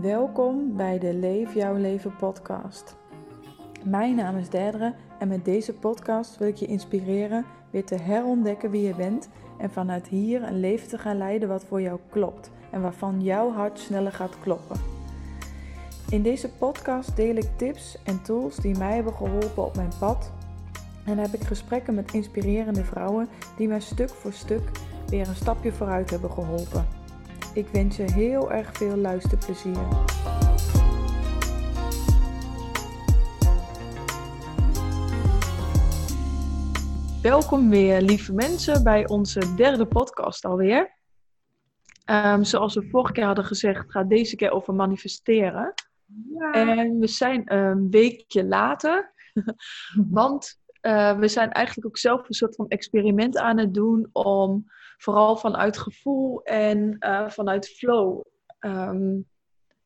Welkom bij de Leef Jouw Leven podcast. Mijn naam is Derdere en met deze podcast wil ik je inspireren weer te herontdekken wie je bent en vanuit hier een leven te gaan leiden wat voor jou klopt en waarvan jouw hart sneller gaat kloppen. In deze podcast deel ik tips en tools die mij hebben geholpen op mijn pad en heb ik gesprekken met inspirerende vrouwen die mij stuk voor stuk weer een stapje vooruit hebben geholpen. Ik wens je heel erg veel luisterplezier. Welkom weer, lieve mensen, bij onze derde podcast alweer. Um, zoals we vorige keer hadden gezegd, gaat deze keer over manifesteren. Ja. En we zijn een weekje later, want uh, we zijn eigenlijk ook zelf een soort van experiment aan het doen om vooral vanuit gevoel en uh, vanuit flow um,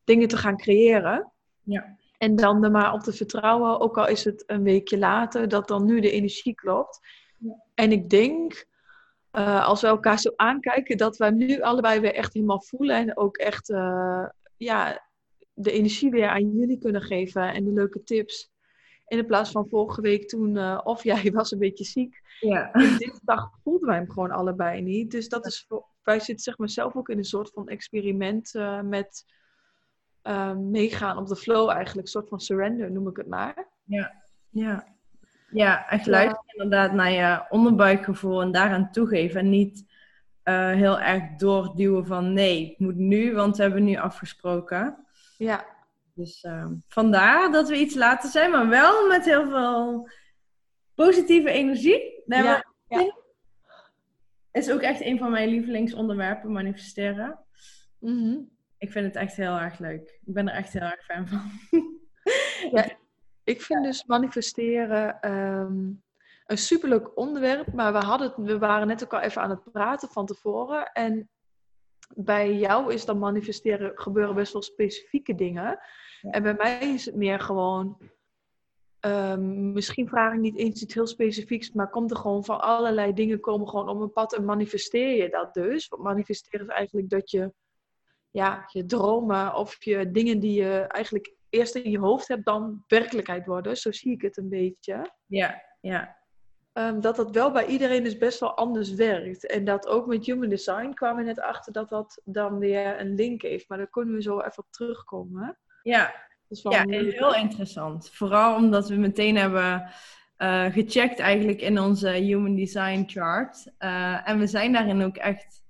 dingen te gaan creëren. Ja. En dan er maar op te vertrouwen, ook al is het een weekje later, dat dan nu de energie klopt. Ja. En ik denk, uh, als we elkaar zo aankijken, dat wij nu allebei weer echt helemaal voelen en ook echt uh, ja, de energie weer aan jullie kunnen geven en de leuke tips. In plaats van vorige week toen, uh, of jij was een beetje ziek. Ja. En dit dag voelden wij hem gewoon allebei niet. Dus dat is voor, wij zitten zeg maar zelf ook in een soort van experiment uh, met uh, meegaan op de flow eigenlijk. Een soort van surrender noem ik het maar. Ja, ja. Ja, echt luisteren inderdaad naar je onderbuikgevoel en daaraan toegeven. En niet heel erg doorduwen van nee, het moet nu, want we hebben nu afgesproken. Ja. Dus uh, vandaar dat we iets later zijn, maar wel met heel veel positieve energie. Ja, ja. Is ook echt een van mijn lievelingsonderwerpen, manifesteren. Mm -hmm. Ik vind het echt heel erg leuk. Ik ben er echt heel erg fan van. ja, ik vind dus manifesteren um, een superleuk onderwerp. Maar we, hadden, we waren net ook al even aan het praten van tevoren. En bij jou is dan manifesteren gebeuren best wel specifieke dingen. En bij mij is het meer gewoon, um, misschien vraag ik niet eens iets heel specifieks, maar komt er gewoon van allerlei dingen komen gewoon op een pad en manifesteer je dat dus. Want manifesteren is eigenlijk dat je, ja, je dromen of je dingen die je eigenlijk eerst in je hoofd hebt, dan werkelijkheid worden. Zo zie ik het een beetje. Ja, ja. Um, dat dat wel bij iedereen dus best wel anders werkt. En dat ook met Human Design kwamen we net achter dat dat dan weer een link heeft. Maar daar kunnen we zo even op terugkomen. Ja, ja heel interessant. Vooral omdat we meteen hebben uh, gecheckt eigenlijk in onze Human Design chart. Uh, en we zijn daarin ook echt...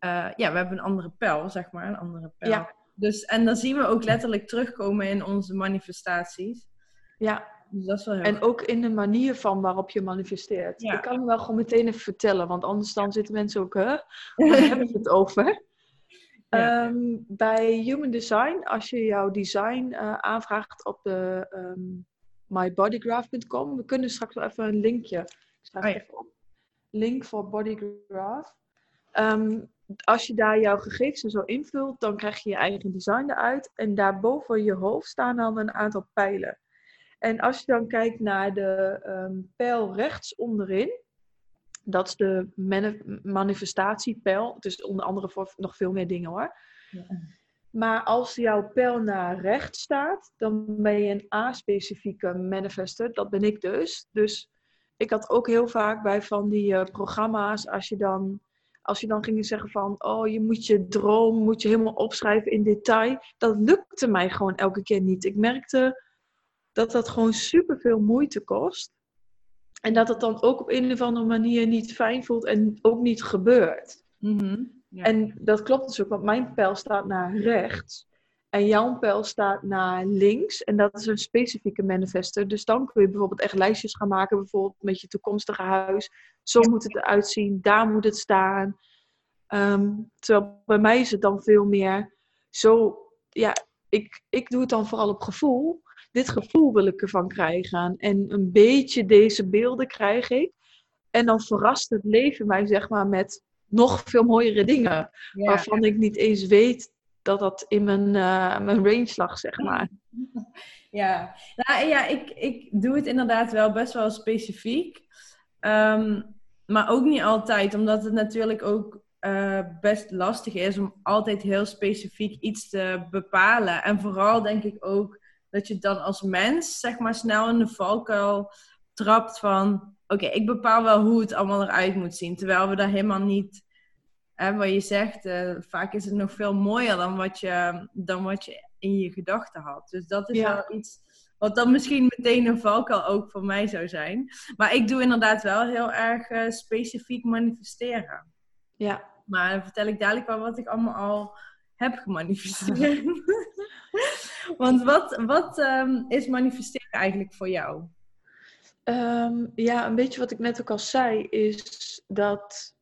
Uh, ja, we hebben een andere pijl, zeg maar. Een andere pijl. Ja. Dus, en dan zien we ook letterlijk terugkomen in onze manifestaties. Ja, dus dat is wel heel En ook in de manier van waarop je manifesteert. Ja. Ik kan hem wel gewoon meteen even vertellen, want anders dan zitten mensen ook, hè? Waar hebben we het over? Um, bij Human Design, als je jouw design uh, aanvraagt op de um, mybodygraph.com, we kunnen straks wel even een linkje. Ik schrijf oh, ja. even op. Link voor Bodygraph. Um, als je daar jouw gegevens zo invult, dan krijg je je eigen design eruit. En daarboven je hoofd staan dan een aantal pijlen. En als je dan kijkt naar de um, pijl rechts onderin, dat is de manifestatiepijl. Dus onder andere voor nog veel meer dingen hoor. Ja. Maar als jouw pijl naar rechts staat, dan ben je een A-specifieke manifester. Dat ben ik dus. Dus ik had ook heel vaak bij van die uh, programma's, als je dan als je dan ging zeggen van, oh, je moet je droom, moet je helemaal opschrijven in detail. Dat lukte mij gewoon elke keer niet. Ik merkte dat dat gewoon super veel moeite kost. En dat het dan ook op een of andere manier niet fijn voelt en ook niet gebeurt. Mm ja. En dat klopt dus ook, want mijn pijl staat naar rechts. En jouw pijl staat naar links. En dat is een specifieke manifester. Dus dan kun je bijvoorbeeld echt lijstjes gaan maken. Bijvoorbeeld met je toekomstige huis. Zo moet het eruit zien. Daar moet het staan. Um, terwijl bij mij is het dan veel meer zo... Ja, ik, ik doe het dan vooral op gevoel dit gevoel wil ik ervan krijgen. En een beetje deze beelden krijg ik. En dan verrast het leven mij, zeg maar, met nog veel mooiere dingen. waarvan ik niet eens weet dat dat in mijn, uh, mijn range lag, zeg maar. Ja, nou, ja ik, ik doe het inderdaad wel best wel specifiek. Um, maar ook niet altijd, omdat het natuurlijk ook uh, best lastig is om altijd heel specifiek iets te bepalen. En vooral denk ik ook dat je dan als mens, zeg maar, snel in de valkuil trapt van... Oké, ik bepaal wel hoe het allemaal eruit moet zien. Terwijl we daar helemaal niet... Hè, wat je zegt, uh, vaak is het nog veel mooier dan wat je, dan wat je in je gedachten had. Dus dat is wel iets wat dan misschien meteen een valkuil ook voor mij zou zijn. Maar ik doe inderdaad wel heel erg uh, specifiek manifesteren. Ja. Maar dan vertel ik dadelijk wel wat ik allemaal al heb gemanifesteerd. Want wat, wat um, is manifesteren eigenlijk voor jou? Um, ja, een beetje wat ik net ook al zei, is dat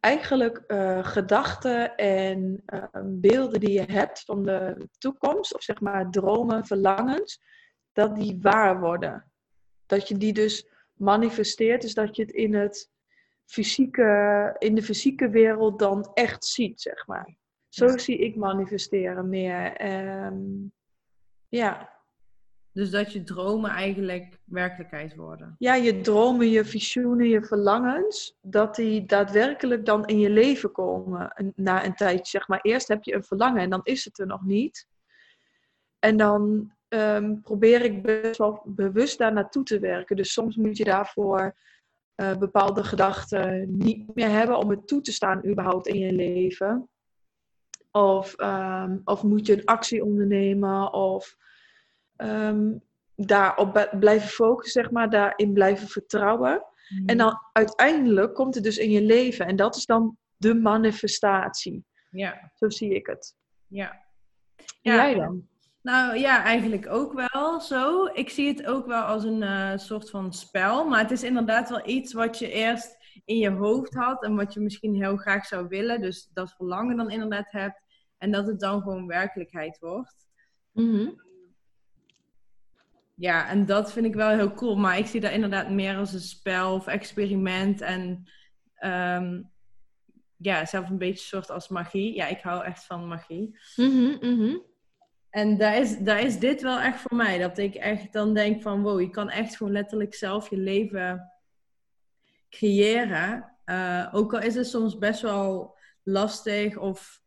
eigenlijk uh, gedachten en uh, beelden die je hebt van de toekomst, of zeg maar dromen, verlangens, dat die waar worden. Dat je die dus manifesteert, dus dat je het in, het fysieke, in de fysieke wereld dan echt ziet, zeg maar. Zo zie ik manifesteren meer. Um, ja. Dus dat je dromen eigenlijk werkelijkheid worden. Ja, je dromen, je visioenen, je verlangens, dat die daadwerkelijk dan in je leven komen na een tijdje. Zeg maar, eerst heb je een verlangen en dan is het er nog niet. En dan um, probeer ik best wel bewust daar naartoe te werken. Dus soms moet je daarvoor uh, bepaalde gedachten niet meer hebben om het toe te staan überhaupt in je leven. Of, um, of moet je een actie ondernemen of um, daarop blijven focussen, zeg maar, daarin blijven vertrouwen. Mm. En dan uiteindelijk komt het dus in je leven en dat is dan de manifestatie. Ja. Zo zie ik het. Ja. En jij dan? Nou ja, eigenlijk ook wel zo. Ik zie het ook wel als een uh, soort van spel. Maar het is inderdaad wel iets wat je eerst in je hoofd had en wat je misschien heel graag zou willen. Dus dat verlangen dan inderdaad hebt. En dat het dan gewoon werkelijkheid wordt. Mm Ja, en dat vind ik wel heel cool. Maar ik zie dat inderdaad meer als een spel of experiment. En um, ja, zelf een beetje soort als magie. Ja, ik hou echt van magie. Mm -hmm, En daar is, daar is dit wel echt voor mij. Dat ik echt dan denk van wow, je kan echt gewoon letterlijk zelf je leven creëren. Uh, ook al is het soms best wel lastig of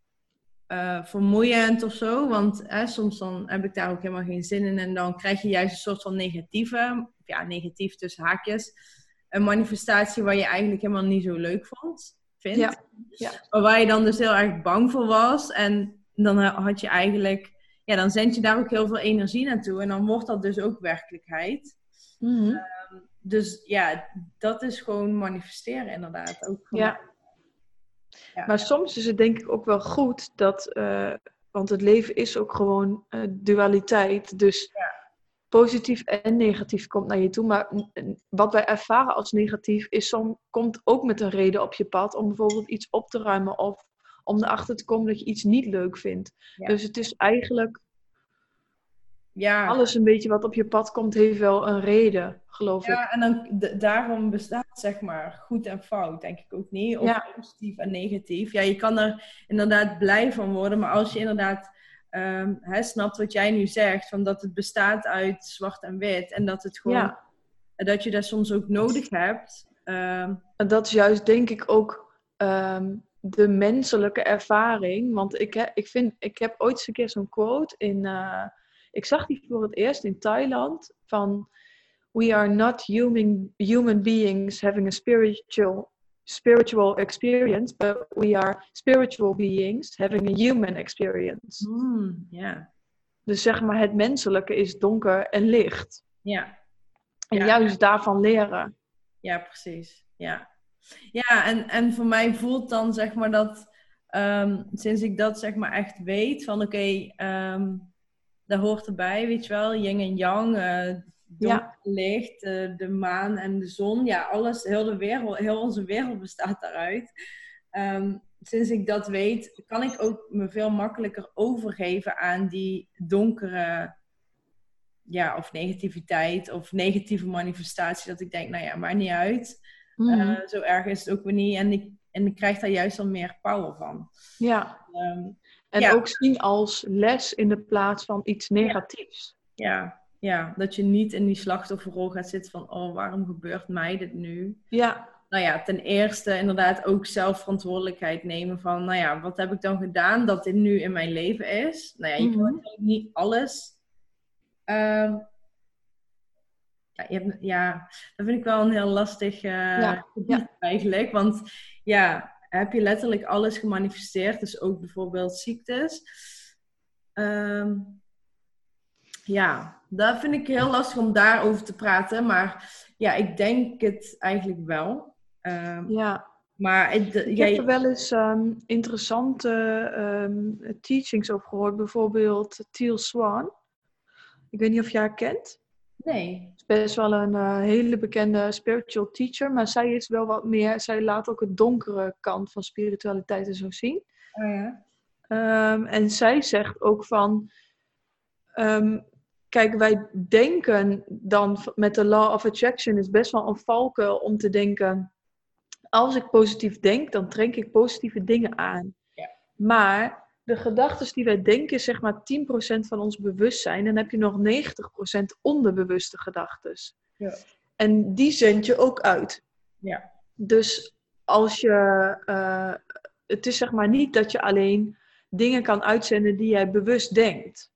uh, vermoeiend of zo. Want hè, soms dan heb ik daar ook helemaal geen zin in. En dan krijg je juist een soort van negatieve, ja, negatief tussen haakjes. Een manifestatie waar je eigenlijk helemaal niet zo leuk vond, vindt. Ja. Ja. Maar waar je dan dus heel erg bang voor was. En dan had je eigenlijk, ja, dan zend je daar ook heel veel energie naartoe. En dan wordt dat dus ook werkelijkheid. Mm -hmm. um, dus ja, dat is gewoon manifesteren inderdaad. Ook ja. Ja. Maar soms is het denk ik ook wel goed dat, uh, want het leven is ook gewoon uh, dualiteit. Dus ja. positief en negatief komt naar je toe. Maar wat wij ervaren als negatief is soms komt ook met een reden op je pad om bijvoorbeeld iets op te ruimen of om erachter te komen dat je iets niet leuk vindt. Dus het is eigenlijk ja. alles een beetje wat op je pad komt, heeft wel een reden, geloof ja, ik. en dan, daarom bestaat zeg maar goed en fout, denk ik ook niet. Of Ja. positief en negatief. Ja, je kan er inderdaad blij van worden, maar als je inderdaad ehm, hè, snapt wat jij nu zegt, van dat het bestaat uit zwart en wit en dat het gewoon, Ja. dat je dat soms ook nodig hebt. ehm, En dat is juist denk ik ook ehm, de menselijke ervaring. Want ik, he- ik, vind, ik heb ooit eens een keer zo'n quote in. eh, ik zag die voor het eerst in Thailand. Van We are not human, human beings having a spiritual, spiritual experience, but we are spiritual beings having a human experience. hmm, ja, Dus zeg maar, het menselijke is donker en licht. ja. En Ja. juist daarvan leren. Ja, precies. Ja, ja en, en voor mij voelt dan zeg maar dat ehm, sinds ik dat zeg maar echt weet van oké, ehm, dat hoort erbij, weet je wel, yin en yang, eh donker, Ja. licht, eh, de maan en de zon, ja, alles, heel de wereld, heel onze wereld bestaat daaruit. Ehm, sinds ik dat weet, kan ik ook me veel makkelijker overgeven aan die donkere ja, of negativiteit of negatieve manifestatie. Dat ik denk, nou ja, maakt niet uit. Mhm. Uh, zo erg is het ook weer niet. En ik, en ik krijg daar juist dan meer power van. ja. Um, En Ja. ook zien als les in de plaats van iets negatiefs. ja, ja, dat je niet in die slachtofferrol gaat zitten van... oh, waarom gebeurt mij dit nu? Ja, nou ja, ten eerste inderdaad ook zelf verantwoordelijkheid nemen van, nou ja, wat heb ik dan gedaan dat dit nu in mijn leven is? Nou ja, je kan Mhm. natuurlijk niet alles. ehm, ja, je hebt, ja, dat vind ik wel een heel lastig eh, Ja, gebied eigenlijk. Want ja, heb je letterlijk alles gemanifesteerd, dus ook bijvoorbeeld ziektes. Ehm, ja, dat vind ik heel lastig om daarover te praten. Maar ja, ik denk het eigenlijk wel. Ehm, Ja, maar ik jij- heb er wel eens ehm, interessante teachings over gehoord. Bijvoorbeeld Teal Swan. Ik weet niet of jij haar kent. Nee. Is best wel een eh, hele bekende spiritual teacher. Maar zij is wel wat meer... Zij laat ook het donkere kant van spiritualiteit en zo zien. Oh ja. Ehm, en zij zegt ook van... ehm, kijk, wij denken dan met de law of attraction... is best wel een valkuil om te denken... Als ik positief denk, dan trek ik positieve dingen aan. Ja. Maar de gedachten die wij denken is zeg maar 10% van ons bewustzijn. En dan heb je nog 90% onderbewuste gedachten. Ja. En die zend je ook uit. Ja. Dus als je. eh, het is zeg maar niet dat je alleen dingen kan uitzenden die jij bewust denkt.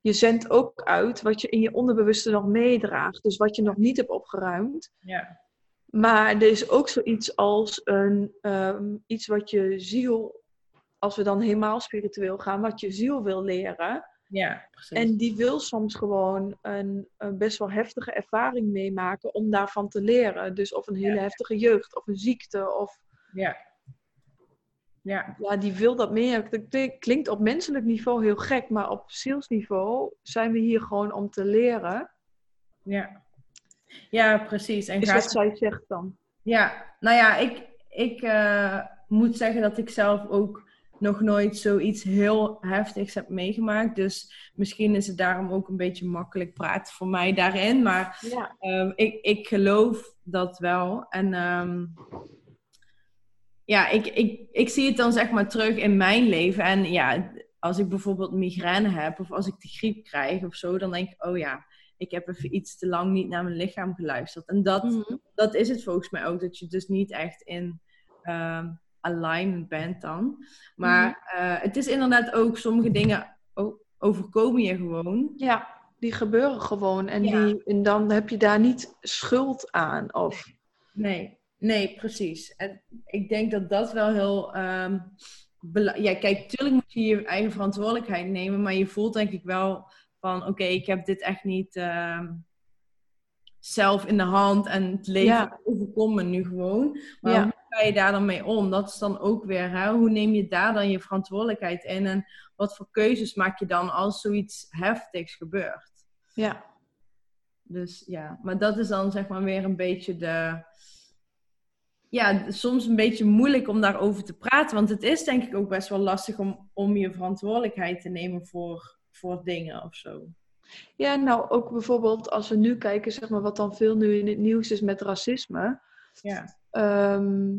Je zendt ook uit wat je in je onderbewuste nog meedraagt. Dus wat je nog niet hebt opgeruimd. Ja. Maar er is ook zoiets als een, ehm, iets wat je ziel, als we dan helemaal spiritueel gaan, wat je ziel wil leren. Ja, precies. En die wil soms gewoon een, een best wel heftige ervaring meemaken om daarvan te leren. Dus of een hele Ja. heftige jeugd, of een ziekte, of Ja. Ja. ja, die wil dat meer. Dat kli- klinkt op menselijk niveau heel gek, maar op zielsniveau zijn we hier gewoon om te leren. Ja. Ja, precies. En Is ga wat zij zegt dan. Ja, nou ja, ik, ik eh, moet zeggen dat ik zelf ook nog nooit zoiets heel heftigs heb meegemaakt. Dus misschien is het daarom ook een beetje makkelijk praten voor mij daarin. Maar Ja. ehm, ik, ik geloof dat wel. En ehm, ja, ik, ik, ik zie het dan zeg maar terug in mijn leven. En ja, als ik bijvoorbeeld migraine heb of als ik de griep krijg of zo, dan denk ik, oh ja, ik heb even iets te lang niet naar mijn lichaam geluisterd. En dat, Mhm. dat is het volgens mij ook. Dat je dus niet echt in ehm, alignment bent dan. Maar eh, het is inderdaad ook sommige dingen overkomen je gewoon. Ja, die gebeuren gewoon. En, Ja. die, en dan heb je daar niet schuld aan. Of, Nee, nee, precies. En ik denk dat dat wel heel. bela- ja, kijk, tuurlijk moet je je eigen verantwoordelijkheid nemen. Maar je voelt denk ik wel van: oké, ik heb dit echt niet ehm, zelf in de hand. En het leven Ja. overkomt me nu gewoon. Maar Ja. Ga je daar dan mee om? Dat is dan ook weer, hè? hoe neem je daar dan je verantwoordelijkheid in? En wat voor keuzes maak je dan als zoiets heftigs gebeurt? ja, Dus ja, maar dat is dan zeg maar weer een beetje de. Ja, soms een beetje moeilijk om daarover te praten. Want het is denk ik ook best wel lastig om, om je verantwoordelijkheid te nemen voor, voor dingen of zo. ja, nou ook bijvoorbeeld als we nu kijken, zeg maar, wat dan veel nu in het nieuws is met racisme. Ja, Ehm,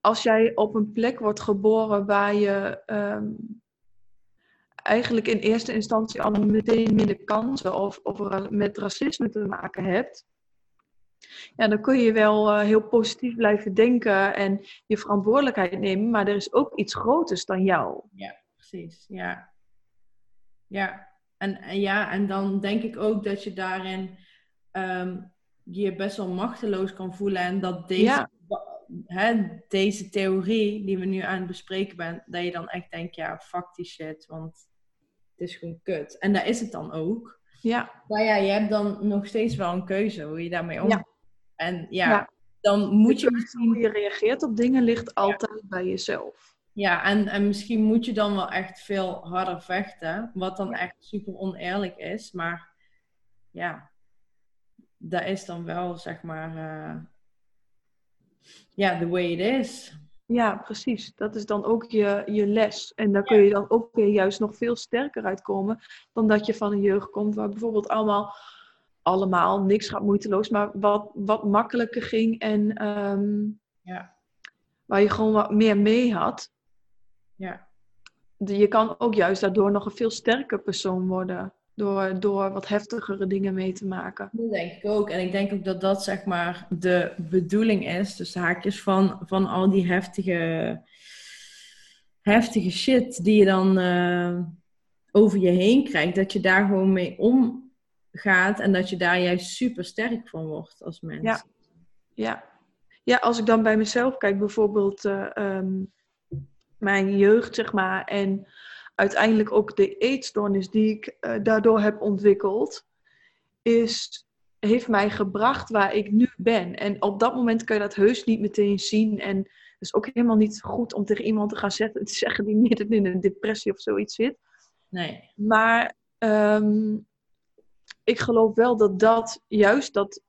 als jij op een plek wordt geboren waar je ehm, eigenlijk in eerste instantie al meteen minder kansen of, of met racisme te maken hebt, ja, dan kun je wel eh, heel positief blijven denken en je verantwoordelijkheid nemen, maar er is ook iets groters dan jou. precies. Ja. Ja. En, en ja, en dan denk ik ook dat je daarin ehm, je best wel machteloos kan voelen. En dat deze, Ja. hè, deze theorie die we nu aan het bespreken zijn, dat je dan echt denkt, ja, fuck die shit, want het is gewoon kut. En daar is het dan ook. Ja, Maar ja, je hebt dan nog steeds wel een keuze hoe je daarmee om. Ja. En ja, Ja. dan moet je hoe misschien. je reageert op dingen ligt altijd bij jezelf. Ja, en, en misschien moet je dan wel echt veel harder vechten. Wat dan echt super oneerlijk is. Maar ja, dat is dan wel zeg maar. eh, ja, the way it is. Ja, precies. Dat is dan ook je, je les. En daar kun je dan ook weer juist nog veel sterker uitkomen dan dat je van een jeugd komt waar bijvoorbeeld allemaal, allemaal niks gaat moeiteloos, maar wat, wat makkelijker ging en ehm, Ja. waar je gewoon wat meer mee had. Ja, Je kan ook juist daardoor nog een veel sterker persoon worden. Door, door wat heftigere dingen mee te maken. Dat denk ik ook. En ik denk ook dat dat zeg maar de bedoeling is, dus de haakjes van, van al die heftige, heftige shit die je dan uh, over je heen krijgt. Dat je daar gewoon mee omgaat en dat je daar juist super sterk van wordt als mens. Ja, ja. ja als ik dan bij mezelf kijk, bijvoorbeeld uh, um, mijn jeugd, zeg maar, en uiteindelijk ook de eetstoornis die ik uh, daardoor heb ontwikkeld, is, heeft mij gebracht waar ik nu ben. En op dat moment kan je dat heus niet meteen zien. En het is ook helemaal niet goed om tegen iemand te gaan zetten, te zeggen die niet in een depressie of zoiets zit. Nee. Maar um, ik geloof wel dat dat juist dat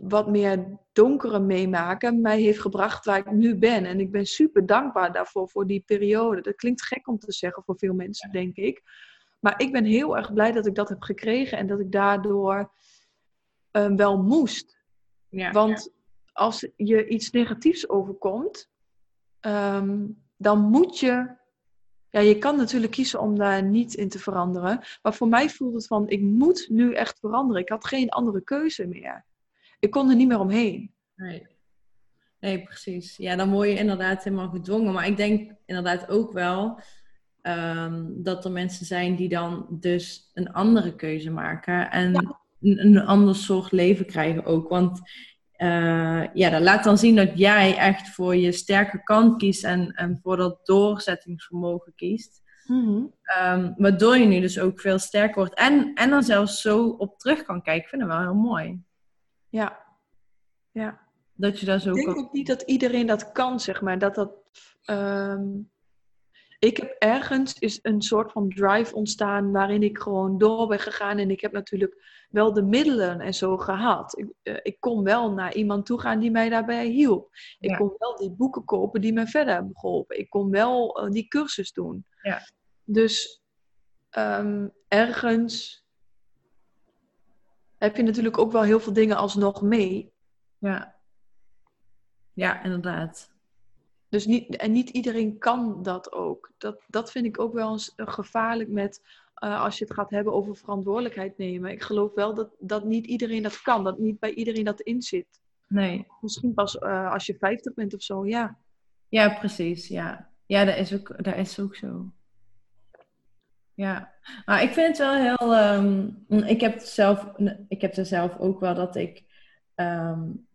wat meer donkere meemaken mij heeft gebracht waar ik nu ben. En ik ben super dankbaar daarvoor, voor die periode. Dat klinkt gek om te zeggen voor veel mensen, denk ik. Maar ik ben heel erg blij dat ik dat heb gekregen en dat ik daardoor um, wel moest. Ja, Want als je iets negatiefs overkomt, um, dan moet je. Ja, je kan natuurlijk kiezen om daar niet in te veranderen. Maar voor mij voelt het van: ik moet nu echt veranderen. Ik had geen andere keuze meer ik kon er niet meer omheen. Nee. nee, precies. Ja, dan word je inderdaad helemaal gedwongen. Maar ik denk inderdaad ook wel um, dat er mensen zijn die dan dus een andere keuze maken. En een, een ander soort leven krijgen ook. Want uh, ja, dat laat dan zien dat jij echt voor je sterke kant kiest en, en voor dat doorzettingsvermogen kiest. Mm-hmm. Um, waardoor je nu dus ook veel sterker wordt. En, en dan zelfs zo op terug kan kijken. Ik vind het wel heel mooi. Ja. Ja. Dat je daar zo Ik denk ook niet dat iedereen dat kan, zeg maar. Dat dat... Um... Ik heb ergens is een soort van drive ontstaan waarin ik gewoon door ben gegaan. En ik heb natuurlijk wel de middelen en zo gehad. Ik, uh, ik kon wel naar iemand toe gaan die mij daarbij hielp. Ik Ja. kon wel die boeken kopen die me verder hebben geholpen. Ik kon wel uh, die cursus doen. Ja. Dus um, ergens heb je natuurlijk ook wel heel veel dingen alsnog mee. Ja. Ja, inderdaad. Dus niet, en niet iedereen kan dat ook. Dat, dat vind ik ook wel eens gevaarlijk met uh, als je het gaat hebben over verantwoordelijkheid nemen. Ik geloof wel dat, dat niet iedereen dat kan, dat niet bij iedereen dat in zit. Nee. Misschien pas uh, als je 50 bent of zo, ja. Ja, precies. Ja, ja dat, is ook, dat is ook zo. Ja, maar ik vind het wel heel. Um, ik, heb zelf, ik heb er zelf ook wel dat ik um,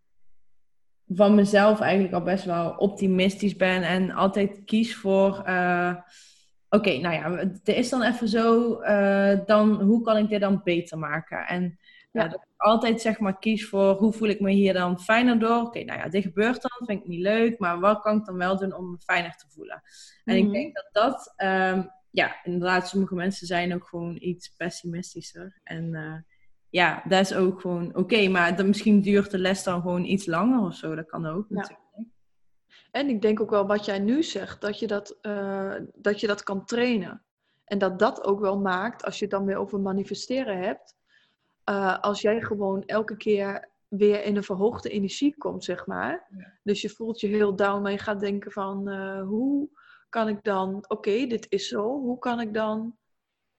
van mezelf eigenlijk al best wel optimistisch ben en altijd kies voor. Uh, Oké, okay, nou ja, het is dan even zo. Uh, dan, hoe kan ik dit dan beter maken? En ja. dat ik altijd zeg maar kies voor hoe voel ik me hier dan fijner door. Oké, okay, nou ja, dit gebeurt dan, vind ik niet leuk, maar wat kan ik dan wel doen om me fijner te voelen? En mm -hmm. ik denk dat dat. Um, ja, inderdaad, sommige mensen zijn ook gewoon iets pessimistischer. En uh, ja, dat is ook gewoon oké. Okay, maar dan, misschien duurt de les dan gewoon iets langer of zo. Dat kan ook ja. natuurlijk. En ik denk ook wel wat jij nu zegt, dat je dat, uh, dat je dat kan trainen. En dat dat ook wel maakt, als je het dan weer over manifesteren hebt. Uh, als jij gewoon elke keer weer in een verhoogde energie komt, zeg maar. Ja. Dus je voelt je heel down, maar je gaat denken van hoe kan ik dan, oké, okay, dit is zo, hoe kan ik dan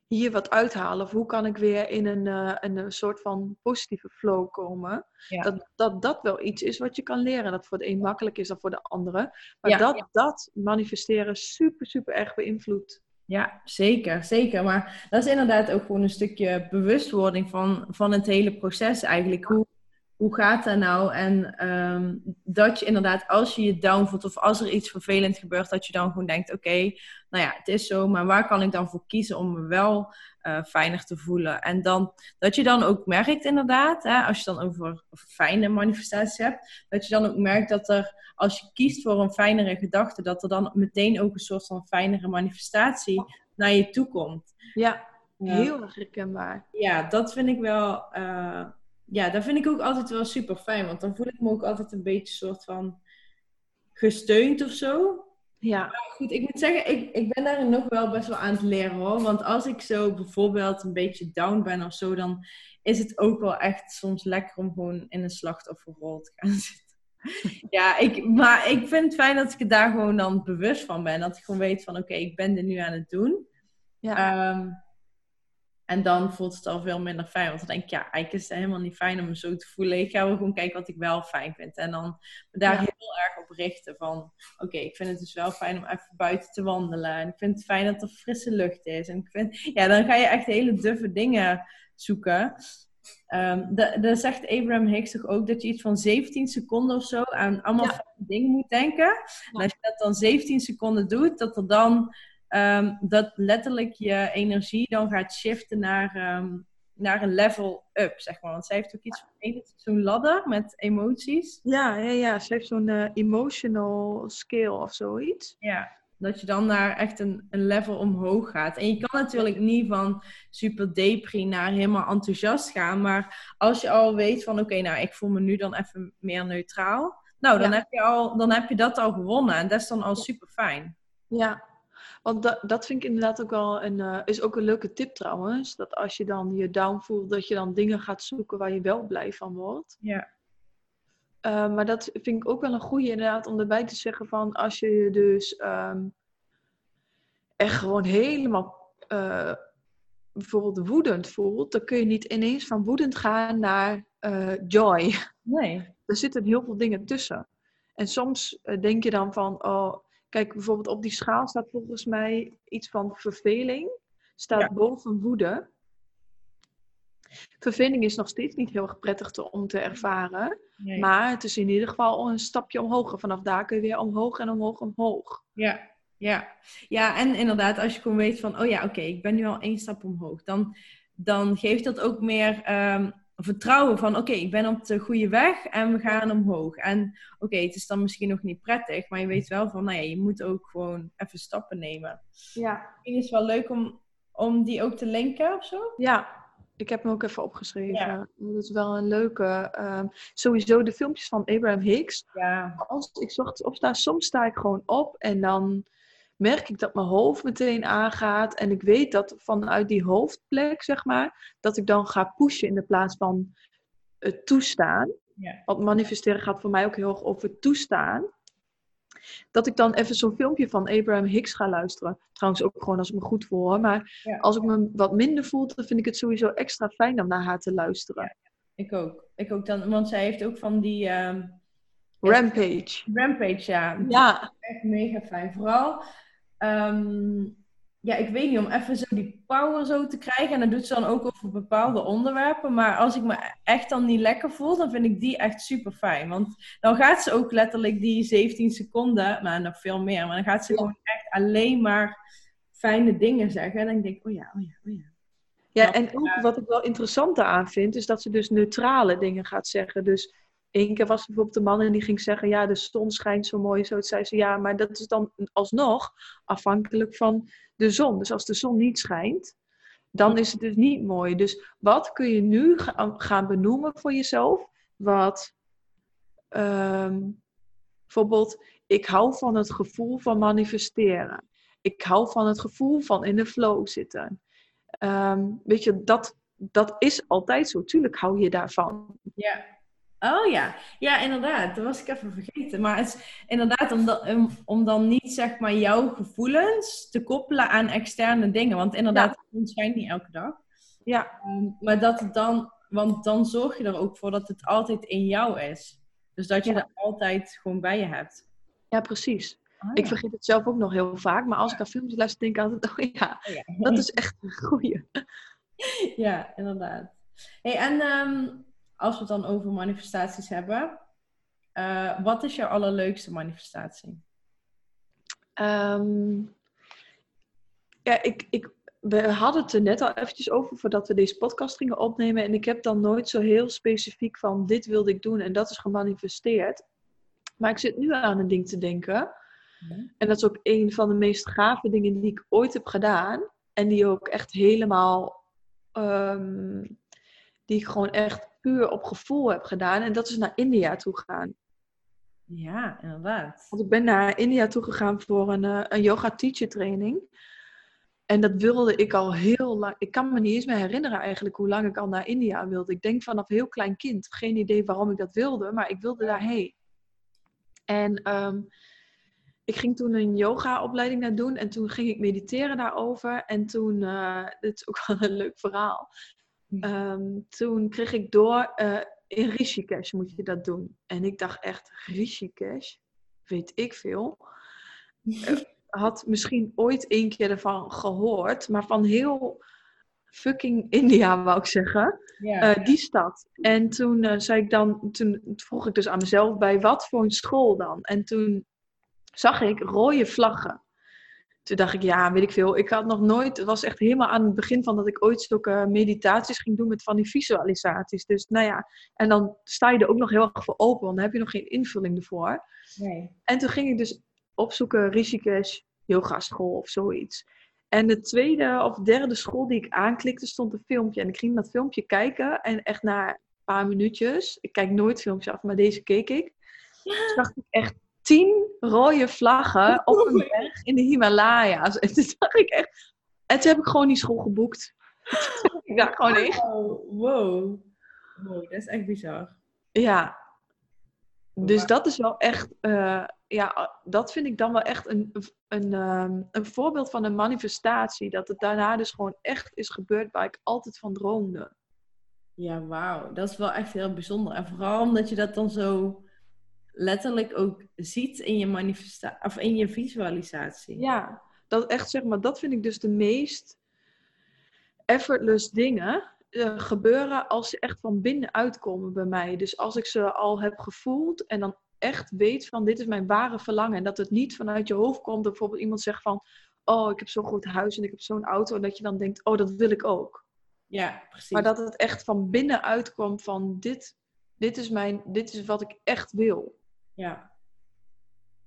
hier wat uithalen? Of hoe kan ik weer in een, uh, een soort van positieve flow komen? Ja. Dat, dat dat wel iets is wat je kan leren. Dat voor de een makkelijk is dan voor de andere. Maar Ja. dat, dat manifesteren super, super erg beïnvloedt. Ja, zeker, zeker. Maar dat is inderdaad ook gewoon een stukje bewustwording van, van het hele proces eigenlijk. Hoe, hoe gaat dat nou? En um, dat je inderdaad, als je je down voelt of als er iets vervelend gebeurt, dat je dan gewoon denkt, oké, okay, nou ja, het is zo, maar waar kan ik dan voor kiezen om me wel uh, fijner te voelen? En dan, dat je dan ook merkt inderdaad, hè, als je dan over, fijne manifestaties hebt, dat je dan ook merkt dat er, als je kiest voor een fijnere gedachte, dat er dan meteen ook een soort van fijnere manifestatie naar je toe komt. Ja, heel erg herkenbaar. Ja, dat vind ik wel... Uh, ja, dat vind ik ook altijd wel super fijn. Want dan voel ik me ook altijd een beetje soort van gesteund of zo. Ja. Maar goed, ik moet zeggen, ik, ik ben daarin nog wel best wel aan het leren hoor. Want als ik zo bijvoorbeeld een beetje down ben of zo, dan is het ook wel echt soms lekker om gewoon in een slachtofferrol te gaan zitten. ja, ik, maar ik vind het fijn dat ik er daar gewoon dan bewust van ben. Dat ik gewoon weet van, oké, okay, ik ben dit nu aan het doen. Ja. Um, En dan voelt het al veel minder fijn. Want dan denk ik, ja, eigenlijk is het helemaal niet fijn om me zo te voelen. Ik ga wel gewoon kijken wat ik wel fijn vind. En dan me daar heel erg op richten van... Oké, ik vind het dus wel fijn om even buiten te wandelen. En ik vind het fijn dat er frisse lucht is. En ik vind... Ja, dan ga je echt hele duffe dingen zoeken. Um, zegt Abraham Hicks toch ook dat je iets van 17 seconden of zo aan allemaal dingen moet denken. En als je dat dan 17 seconden doet, dat er dan um, dat letterlijk je energie dan gaat shiften naar, um, naar een level up, zeg maar. Want zij heeft ook iets van zo'n ladder met emoties. Ja, ja, ja. ze heeft zo'n uh, emotional scale of zoiets. Ja, dat je dan naar echt een, een level omhoog gaat. En je kan natuurlijk niet van super depri naar helemaal enthousiast gaan. Maar als je al weet van oké, nou ik voel me nu dan even meer neutraal. Nou, dan, heb je al, dan heb je dat al gewonnen. En dat is dan al super fijn. Ja, want dat, dat vind ik inderdaad ook wel een, uh, is ook een leuke tip trouwens. Dat als je dan je down voelt, dat je dan dingen gaat zoeken waar je wel blij van wordt. Ja. Uh, maar dat vind ik ook wel een goede inderdaad om erbij te zeggen van als je je dus um, echt gewoon helemaal uh, bijvoorbeeld woedend voelt, dan kun je niet ineens van woedend gaan naar joy. Nee. Er zitten heel veel dingen tussen. En soms denk je dan van, oh, Kijk, bijvoorbeeld op die schaal staat volgens mij iets van verveling. Staat boven woede. Verveling is nog steeds niet heel erg prettig te, om te ervaren. Maar het is in ieder geval een stapje omhoog. vanaf daar kun je weer omhoog en omhoog omhoog. Ja, ja. ja en inderdaad, als je gewoon weet van... Oh ja, oké, ik ben nu al één stap omhoog. Dan, dan geeft dat ook meer um, vertrouwen van oké, ik ben op de goede weg en we gaan omhoog. En oké, het is dan misschien nog niet prettig, maar je weet wel van, nou ja, je moet ook gewoon even stappen nemen. Ja. Is het wel leuk om, om die ook te linken of zo? Ja, ik heb hem ook even opgeschreven. Ja. Dat is wel een leuke. Um, sowieso de filmpjes van Abraham Hicks. Ja. Als ik zocht opsta, soms sta ik gewoon op en dan merk ik dat mijn hoofd meteen aangaat. En ik weet dat vanuit die hoofdplek, zeg maar, dat ik dan ga pushen in de plaats van het toestaan. Ja. Want manifesteren gaat voor mij ook heel erg over toestaan. Dat ik dan even zo'n filmpje van Abraham Hicks ga luisteren. Trouwens ook gewoon als ik me goed voel. Maar als ik me wat minder voel, dan vind ik het sowieso extra fijn om naar haar te luisteren. Ja, ik ook. Ik ook dan, want zij heeft ook van die... Ehm, Rampage. Rampage, ja. Ja. Echt mega fijn. Vooral Ehm, ja, ik weet niet, om even zo die power zo te krijgen. En dat doet ze dan ook over bepaalde onderwerpen. Maar als ik me echt dan niet lekker voel, dan vind ik die echt super fijn. Want dan gaat ze ook letterlijk die 17 seconden, maar nog veel meer. Maar dan gaat ze gewoon echt alleen maar fijne dingen zeggen. En dan denk ik, oh ja, oh ja, oh ja. Ja, en ook wat ik wel interessant aan vind, is dat ze dus neutrale dingen gaat zeggen. Dus Eén keer was bijvoorbeeld de man en die ging zeggen, ja, de zon schijnt zo mooi. Zo zei ze, ja, maar dat is dan alsnog afhankelijk van de zon. Dus als de zon niet schijnt, dan is het dus niet mooi. Dus wat kun je nu gaan benoemen voor jezelf? Wat ehm, bijvoorbeeld, ik hou van het gevoel van manifesteren. Ik hou van het gevoel van in de flow zitten. Ehm, weet je, dat, dat is altijd zo. Tuurlijk hou je daarvan. Ja. Oh ja, ja inderdaad. Dat was ik even vergeten. Maar het is inderdaad om dan, om dan niet zeg maar jouw gevoelens te koppelen aan externe dingen. Want inderdaad, ja. het schijnt niet elke dag. Ja. Um, maar dat het dan, want dan zorg je er ook voor dat het altijd in jou is. Dus dat je ja. er altijd gewoon bij je hebt. Ja, precies. Oh, ik vergeet het zelf ook nog heel vaak. Maar als ik aan filmpjes luister, denk ik altijd, oh ja, oh, dat is echt een goeie. Ja, inderdaad. Hey, en um, als we het dan over manifestaties hebben, uh, wat is jouw allerleukste manifestatie? Um, ja, ik, ik, we hadden het er net al eventjes over voordat we deze podcast gingen opnemen. En ik heb dan nooit zo heel specifiek van dit wilde ik doen en dat is gemanifesteerd. Maar ik zit nu aan een ding te denken. En dat is ook een van de meest gave dingen die ik ooit heb gedaan. En die ook echt helemaal. Um, die ik gewoon echt puur op gevoel heb gedaan. En dat is naar India toe gaan. Ja, inderdaad. Want ik ben naar India toe gegaan voor een, uh, een yoga teacher training. En dat wilde ik al heel lang. Ik kan me niet eens meer herinneren eigenlijk hoe lang ik al naar India wilde. Ik denk vanaf heel klein kind. Geen idee waarom ik dat wilde, maar ik wilde daarheen. En um, ik ging toen een yoga-opleiding naar doen en toen ging ik mediteren daarover. En toen, uh, dit is ook wel een leuk verhaal. Hm. Ehm, toen kreeg ik door, uh, in Rishikesh moet je dat doen. En ik dacht echt, Rishikesh? Weet ik veel. Uh, had misschien ooit één keer ervan gehoord, maar van heel fucking India, wou ik zeggen. Ja. die stad. En toen zei ik dan, toen vroeg ik dus aan mezelf, bij wat voor een school dan? En toen zag ik rode vlaggen. Toen dacht ik, ja, weet ik veel. Ik had nog nooit, het was echt helemaal aan het begin van dat ik ooit zulke meditaties ging doen met van die visualisaties. Dus nou ja, en dan sta je er ook nog heel erg voor open, want dan heb je nog geen invulling ervoor. Nee. En toen ging ik dus opzoeken Rishikesh yoga school of zoiets. En de tweede of derde school die ik aanklikte, stond een filmpje. En ik ging dat filmpje kijken en echt na een paar minuutjes, ik kijk nooit filmpjes af, maar deze keek ik. Toen dacht ik echt, tien rode vlaggen op een berg in de Himalaya's. En toen dacht ik echt... En toen heb ik gewoon die school geboekt. ik dacht gewoon echt... Wow, wow. Wow, dat is echt bizar. Ja. Dus dat is wel echt... Uh, ja, dat vind ik dan wel echt een, een, um, een voorbeeld van een manifestatie. Dat het daarna dus gewoon echt is gebeurd waar ik altijd van droomde. Ja, wauw. Dat is wel echt heel bijzonder. En vooral omdat je dat dan zo letterlijk ook ziet in je manifestatie of in je visualisatie. Ja, dat echt zeg maar, dat vind ik dus de meest effortless dingen uh, gebeuren als ze echt van binnenuit komen bij mij. Dus als ik ze al heb gevoeld en dan echt weet van dit is mijn ware verlangen en dat het niet vanuit je hoofd komt. Dat bijvoorbeeld iemand zegt van oh ik heb zo'n goed huis en ik heb zo'n auto en dat je dan denkt oh dat wil ik ook. Ja, precies. Maar dat het echt van binnenuit komt van dit, dit, is mijn, dit is wat ik echt wil. Ja.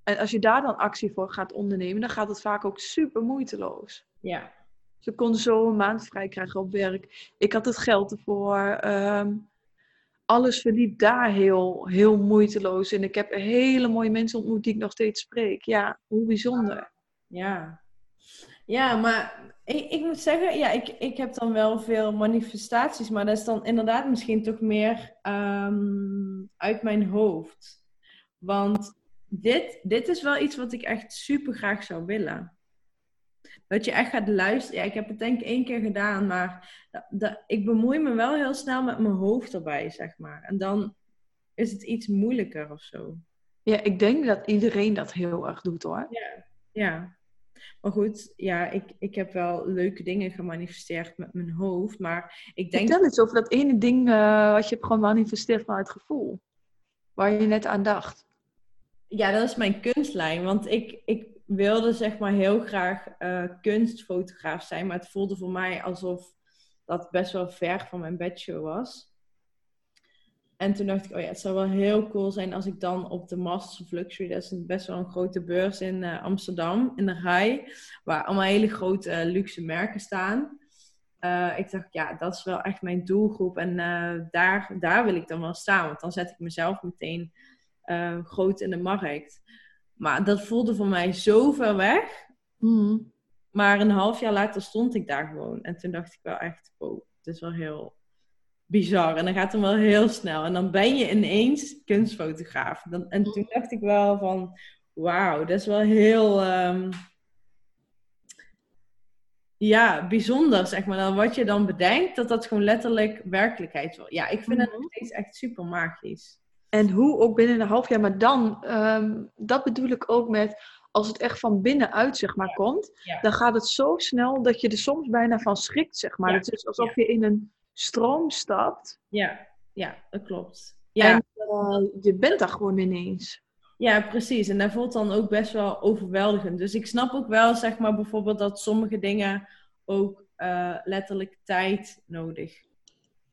En als je daar dan actie voor gaat ondernemen, dan gaat het vaak ook super moeiteloos. Ja. Ze kon zo een maand vrij krijgen op werk. Ik had het geld ervoor. Um, alles verliep daar heel, heel moeiteloos. En ik heb hele mooie mensen ontmoet die ik nog steeds spreek. Ja, hoe bijzonder. Ja. Ja, maar ik, ik moet zeggen, ja, ik, ik heb dan wel veel manifestaties, maar dat is dan inderdaad misschien toch meer um, uit mijn hoofd. Want dit, dit is wel iets wat ik echt super graag zou willen. Dat je echt gaat luisteren. Ja, ik heb het denk ik één keer gedaan, maar dat, ik bemoei me wel heel snel met mijn hoofd erbij, zeg maar. En dan is het iets moeilijker of zo. Ja, ik denk dat iedereen dat heel erg doet hoor. Ja, ja. Maar goed, ja, ik, ik heb wel leuke dingen gemanifesteerd met mijn hoofd. Maar ik denk. Vertel eens over dat ene ding uh, wat je hebt gemanifesteerd vanuit gevoel. Waar je net aan dacht. Ja, dat is mijn kunstlijn. Want ik, ik wilde zeg maar heel graag uh, kunstfotograaf zijn. Maar het voelde voor mij alsof dat best wel ver van mijn bedshow was. En toen dacht ik, oh ja, het zou wel heel cool zijn als ik dan op de Masters of Luxury, dat is best wel een grote beurs in uh, Amsterdam, in de Rai, waar allemaal hele grote uh, luxe merken staan. Ik dacht, ja, dat is wel echt mijn doelgroep en daar, daar wil ik dan wel staan, want dan zet ik mezelf meteen uh, groot in de markt. Maar dat voelde voor mij zo ver weg. Mhm. Maar een half jaar later stond ik daar gewoon. En toen dacht ik wel echt, wow, het is wel heel bizar. En dan gaat het wel heel snel. En dan ben je ineens kunstfotograaf. Dan, en toen dacht ik wel van, wauw, dat is wel heel... Um, ja, bijzonder, zeg maar. Dan wat je dan bedenkt, dat dat gewoon letterlijk werkelijkheid wordt. Ja, ik vind het mhm. nog steeds echt super magisch. En hoe ook binnen een half jaar. Maar dan, um, dat bedoel ik ook met als het echt van binnenuit zeg maar komt, dan gaat het zo snel dat je er soms bijna van schrikt zeg maar. Het is alsof je in een stroom stapt. Ja, ja, dat klopt. Ja. En uh, je bent daar gewoon ineens. Ja, precies. En dat voelt dan ook best wel overweldigend. Dus ik snap ook wel, zeg maar, bijvoorbeeld dat sommige dingen ook uh, letterlijk tijd nodig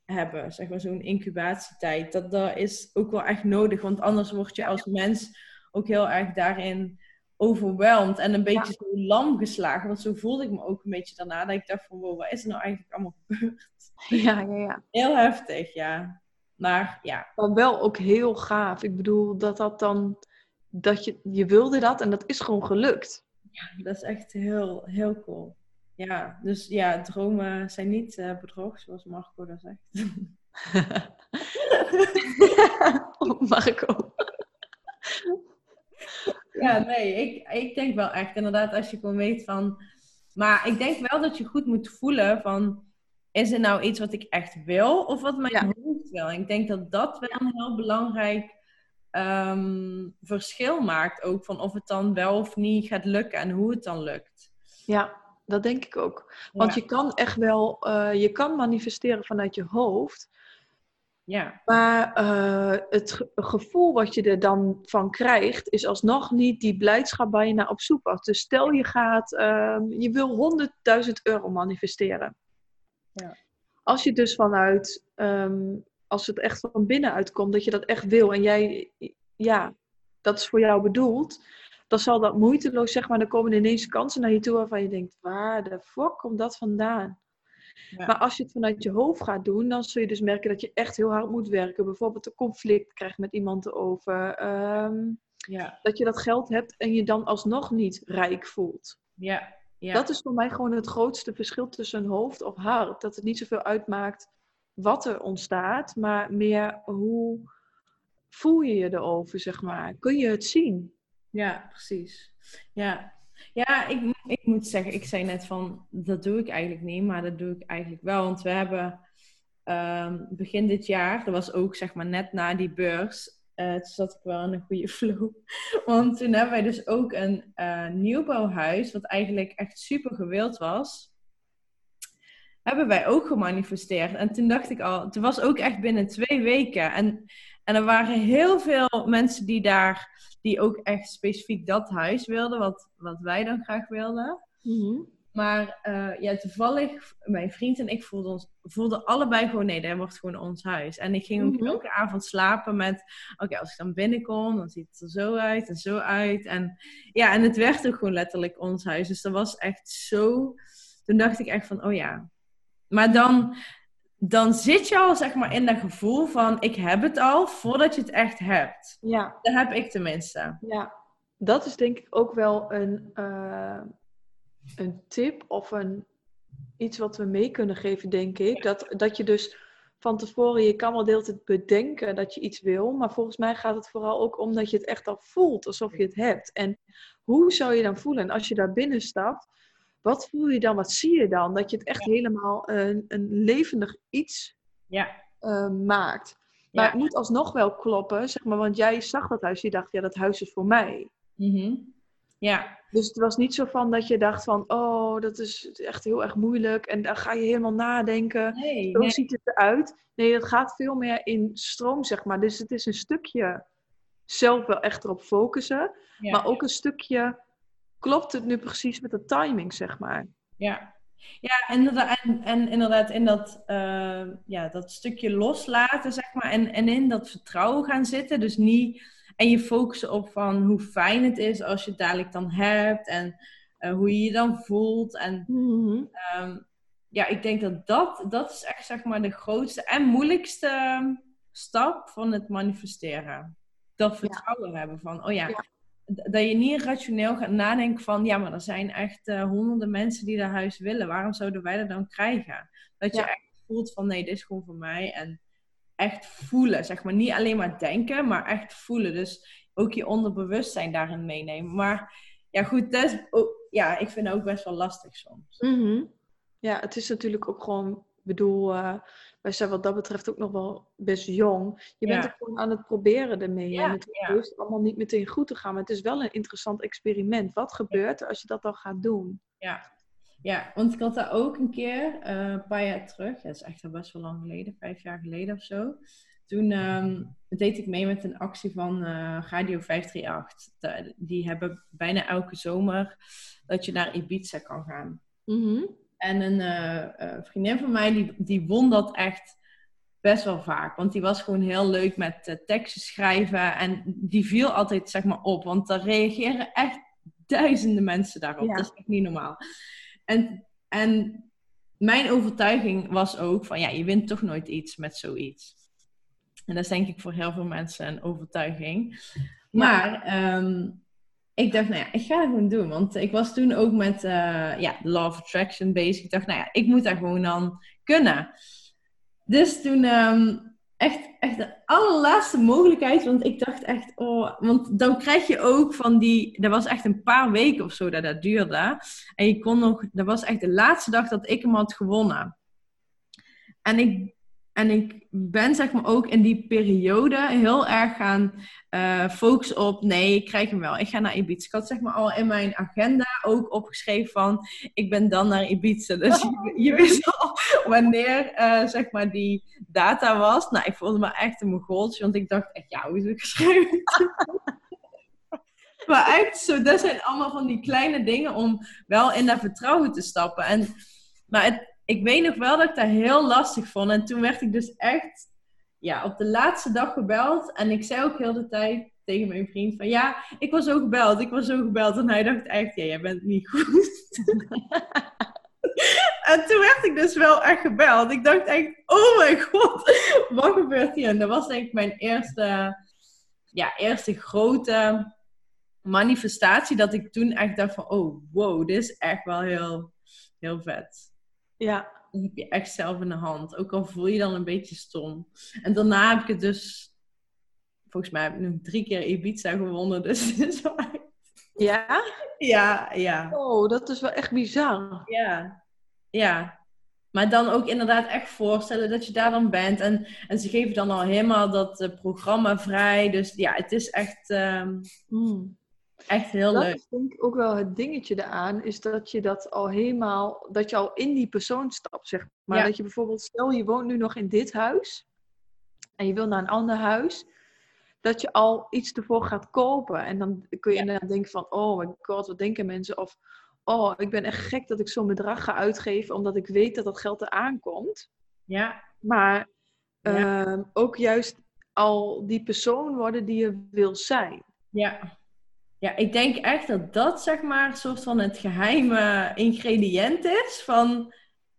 hebben, zeg maar zo'n incubatietijd. Dat, dat is ook wel echt nodig, want anders word je als mens ook heel erg daarin overweldigd en een beetje zo lam geslagen. Want zo voelde ik me ook een beetje daarna, dat ik dacht van, wow, wat is er nou eigenlijk allemaal gebeurd? Ja, ja, ja. Heel heftig, ja. Maar ja. Maar wel ook heel gaaf. Ik bedoel, dat dat dan, dat je, je wilde dat en dat is gewoon gelukt. Ja, dat is echt heel, heel cool. Ja, dus ja, dromen zijn niet uh, bedrog, zoals Marco dat zegt. Marco. ja, nee, ik, ik denk wel echt inderdaad als je gewoon weet van... Maar ik denk wel dat je goed moet voelen van... Is het nou iets wat ik echt wil of wat mijn ja. hoofd wil? Ik denk dat dat wel een heel belangrijk ehm, verschil maakt. Ook van of het dan wel of niet gaat lukken en hoe het dan lukt. Ja, dat denk ik ook. Want je kan echt wel, uh, je kan manifesteren vanuit je hoofd. Ja. Maar uh, het gevoel wat je er dan van krijgt, is alsnog niet die blijdschap waar je naar op zoek was. Dus stel je gaat, uh, je wil 100.000 euro manifesteren. Ja. Als je dus vanuit, um, als het echt van binnenuit komt, dat je dat echt wil en jij, ja, dat is voor jou bedoeld, dan zal dat moeiteloos, zeg maar, dan komen ineens kansen naar je toe waarvan je denkt, waar de fuck komt dat vandaan? Ja. Maar als je het vanuit je hoofd gaat doen, dan zul je dus merken dat je echt heel hard moet werken. Bijvoorbeeld een conflict krijgt met iemand erover. Um, ja. Dat je dat geld hebt en je dan alsnog niet rijk voelt. Ja. ja. Dat is voor mij gewoon het grootste verschil tussen hoofd of hart. Dat het niet zoveel uitmaakt wat er ontstaat, maar meer hoe voel je je erover, zeg maar. Kun je het zien? Ja, precies. Ja, ja ik, ik moet zeggen, ik zei net van, dat doe ik eigenlijk niet, maar dat doe ik eigenlijk wel. Want we hebben um, begin dit jaar, dat was ook zeg maar net na die beurs, uh, zat ik wel in een goede flow. Want toen hebben wij dus ook een uh, nieuwbouwhuis, wat eigenlijk echt super gewild was. Hebben wij ook gemanifesteerd. En toen dacht ik al, het was ook echt binnen twee weken. En, en er waren heel veel mensen die daar die ook echt specifiek dat huis wilden, wat, wat wij dan graag wilden. Mm -hmm. Maar uh, ja, toevallig, mijn vriend en ik voelden, ons, voelden allebei gewoon, nee, dat wordt gewoon ons huis. En ik ging ook mm -hmm. elke avond slapen met, oké, okay, als ik dan binnenkom, dan ziet het er zo uit en zo uit. En ja, en het werd ook gewoon letterlijk ons huis. Dus dat was echt zo, toen dacht ik echt van, oh ja. Maar dan, dan zit je al zeg maar in dat gevoel van ik heb het al voordat je het echt hebt. Ja. Dat heb ik tenminste. Ja, dat is denk ik ook wel een, uh, een tip of een, iets wat we mee kunnen geven, denk ik. Dat, dat je dus van tevoren, je kan wel de hele tijd bedenken dat je iets wil, maar volgens mij gaat het vooral ook om dat je het echt al voelt, alsof je het hebt. En hoe zou je dan voelen? En als je daar binnen stapt, wat voel je dan? Wat zie je dan? Dat je het echt ja. helemaal een, een, levendig iets ja. uh, maakt. Maar ja. het moet alsnog wel kloppen, zeg maar, want jij zag dat huis, je dacht, ja, dat huis is voor mij. Mm -hmm. Ja. Dus het was niet zo van dat je dacht van, oh, dat is echt heel erg moeilijk en dan ga je helemaal nadenken. Nee, Zo nee. ziet het eruit. Nee, het gaat veel meer in stroom, zeg maar. Dus het is een stukje zelf wel echt erop focussen, maar ook een stukje klopt het nu precies met de timing, zeg maar. Ja, ja inderdaad, en, en inderdaad in dat, uh, ja, dat stukje loslaten, zeg maar, en, en in dat vertrouwen gaan zitten. Dus niet, en je focussen op van hoe fijn het is als je het dadelijk dan hebt en uh, hoe je je dan voelt. En mm -hmm. um, ja, ik denk dat, dat dat is echt, zeg maar, de grootste en moeilijkste stap van het manifesteren. Dat vertrouwen ja. hebben van, oh ja, ja dat je niet rationeel gaat nadenken van, ja, maar er zijn echt uh, honderden mensen die dat huis willen. Waarom zouden wij dat dan krijgen? Dat je ja. echt voelt van, nee, dit is gewoon voor mij. En echt voelen, zeg maar. Niet alleen maar denken, maar echt voelen. Dus ook je onderbewustzijn daarin meenemen. Maar ja, goed, dat is ja, ik vind het ook best wel lastig soms. Mm -hmm. Ja, het is natuurlijk ook gewoon, ik bedoel, uh, wij zijn wat dat betreft ook nog wel best jong. Je bent Ja. er gewoon aan het proberen ermee. Ja, en het hoeft allemaal niet meteen goed te gaan. Maar het is wel een interessant experiment. Wat gebeurt er als je dat dan gaat doen? Ja. Ja, want ik had daar ook een keer, uh, een paar jaar terug, dat is echt al best wel lang geleden, vijf jaar geleden of zo. Toen um, deed ik mee met een actie van uh, Radio 538. De, die hebben bijna elke zomer dat je naar Ibiza kan gaan. Mm -hmm. En een uh, vriendin van mij, die, die won dat echt best wel vaak. Want die was gewoon heel leuk met uh, teksten schrijven. En die viel altijd, zeg maar, op. Want daar reageren echt duizenden mensen daarop. Ja. Dat is echt niet normaal. En, en mijn overtuiging was ook van, ja, je wint toch nooit iets met zoiets. En dat is denk ik voor heel veel mensen een overtuiging. Maar ja. um, ik dacht, nou ja, ik ga het gewoon doen. Want ik was toen ook met uh, ja, Law Attraction bezig. Ik dacht, nou ja, ik moet daar gewoon dan kunnen. Dus toen um, echt, echt de allerlaatste mogelijkheid. Want ik dacht echt, oh, want dan krijg je ook van die, dat was echt een paar weken of zo dat dat duurde. En je kon nog, dat was echt de laatste dag dat ik hem had gewonnen. En ik en ik ben zeg maar ook in die periode heel erg gaan uh, focussen op, nee, ik krijg hem wel. Ik ga naar Ibiza. Ik had zeg maar al in mijn agenda ook opgeschreven van, ik ben dan naar Ibiza. Dus je, je wist al wanneer uh, zeg maar die data was. Nou, ik voelde me echt een mogoltje, want ik dacht echt, ja, hoe is het geschreven? maar echt zo, dat zijn allemaal van die kleine dingen om wel in dat vertrouwen te stappen. En, maar het, ik weet nog wel dat ik dat heel lastig vond. En toen werd ik dus echt ja, op de laatste dag gebeld. En ik zei ook heel de tijd tegen mijn vriend van... Ja, ik was zo gebeld, ik was zo gebeld. En hij dacht echt, ja, jij bent niet goed. en toen werd ik dus wel echt gebeld. Ik dacht echt, oh mijn god, wat gebeurt hier? En dat was denk ik mijn eerste, ja, eerste grote manifestatie. Dat ik toen echt dacht van, oh wow, dit is echt wel heel, heel vet. Ja. Dan heb je echt zelf in de hand. Ook al voel je dan een beetje stom. En daarna heb ik het dus... Volgens mij heb ik nog drie keer Ibiza gewonnen. Dus het is wel Ja? Ja, ja. Oh, dat is wel echt bizar. Ja. Ja. Maar dan ook inderdaad echt voorstellen dat je daar dan bent. En, en ze geven dan al helemaal dat uh, programma vrij. Dus ja, het is echt... Um, Echt heel dat leuk. Dat is denk ik ook wel het dingetje eraan, is dat je dat al helemaal, dat je al in die persoon stapt, zeg maar. Dat je bijvoorbeeld, stel je woont nu nog in dit huis en je wil naar een ander huis, dat je al iets ervoor gaat kopen. En dan kun je ja. denken van, oh my god, wat denken mensen? Of, oh, ik ben echt gek dat ik zo'n bedrag ga uitgeven, omdat ik weet dat dat geld eraan komt. Ja. Maar ehm, ook juist al die persoon worden die je wil zijn. Ja. Ja, ik denk echt dat dat zeg maar een soort van het geheime ingrediënt is van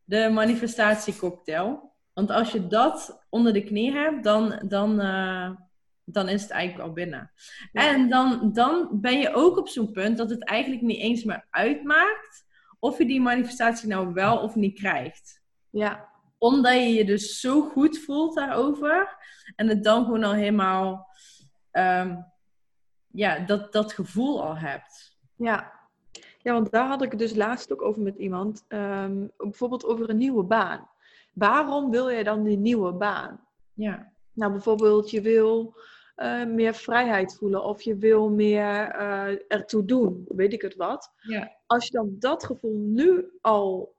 de manifestatiecocktail. Want als je dat onder de knie hebt, dan, dan, uh, dan is het eigenlijk al binnen. En dan, dan ben je ook op zo'n punt dat het eigenlijk niet eens meer uitmaakt of je die manifestatie nou wel of niet krijgt. Ja. Omdat je je dus zo goed voelt daarover en het dan gewoon al helemaal um, ja, dat, dat gevoel al hebt. Ja. ja, want daar had ik het dus laatst ook over met iemand. Ehm, bijvoorbeeld over een nieuwe baan. Waarom wil je dan die nieuwe baan? Ja. Nou, bijvoorbeeld je wil uh, meer vrijheid voelen of je wil meer uh, ertoe doen, weet ik het wat. Ja. Als je dan dat gevoel nu al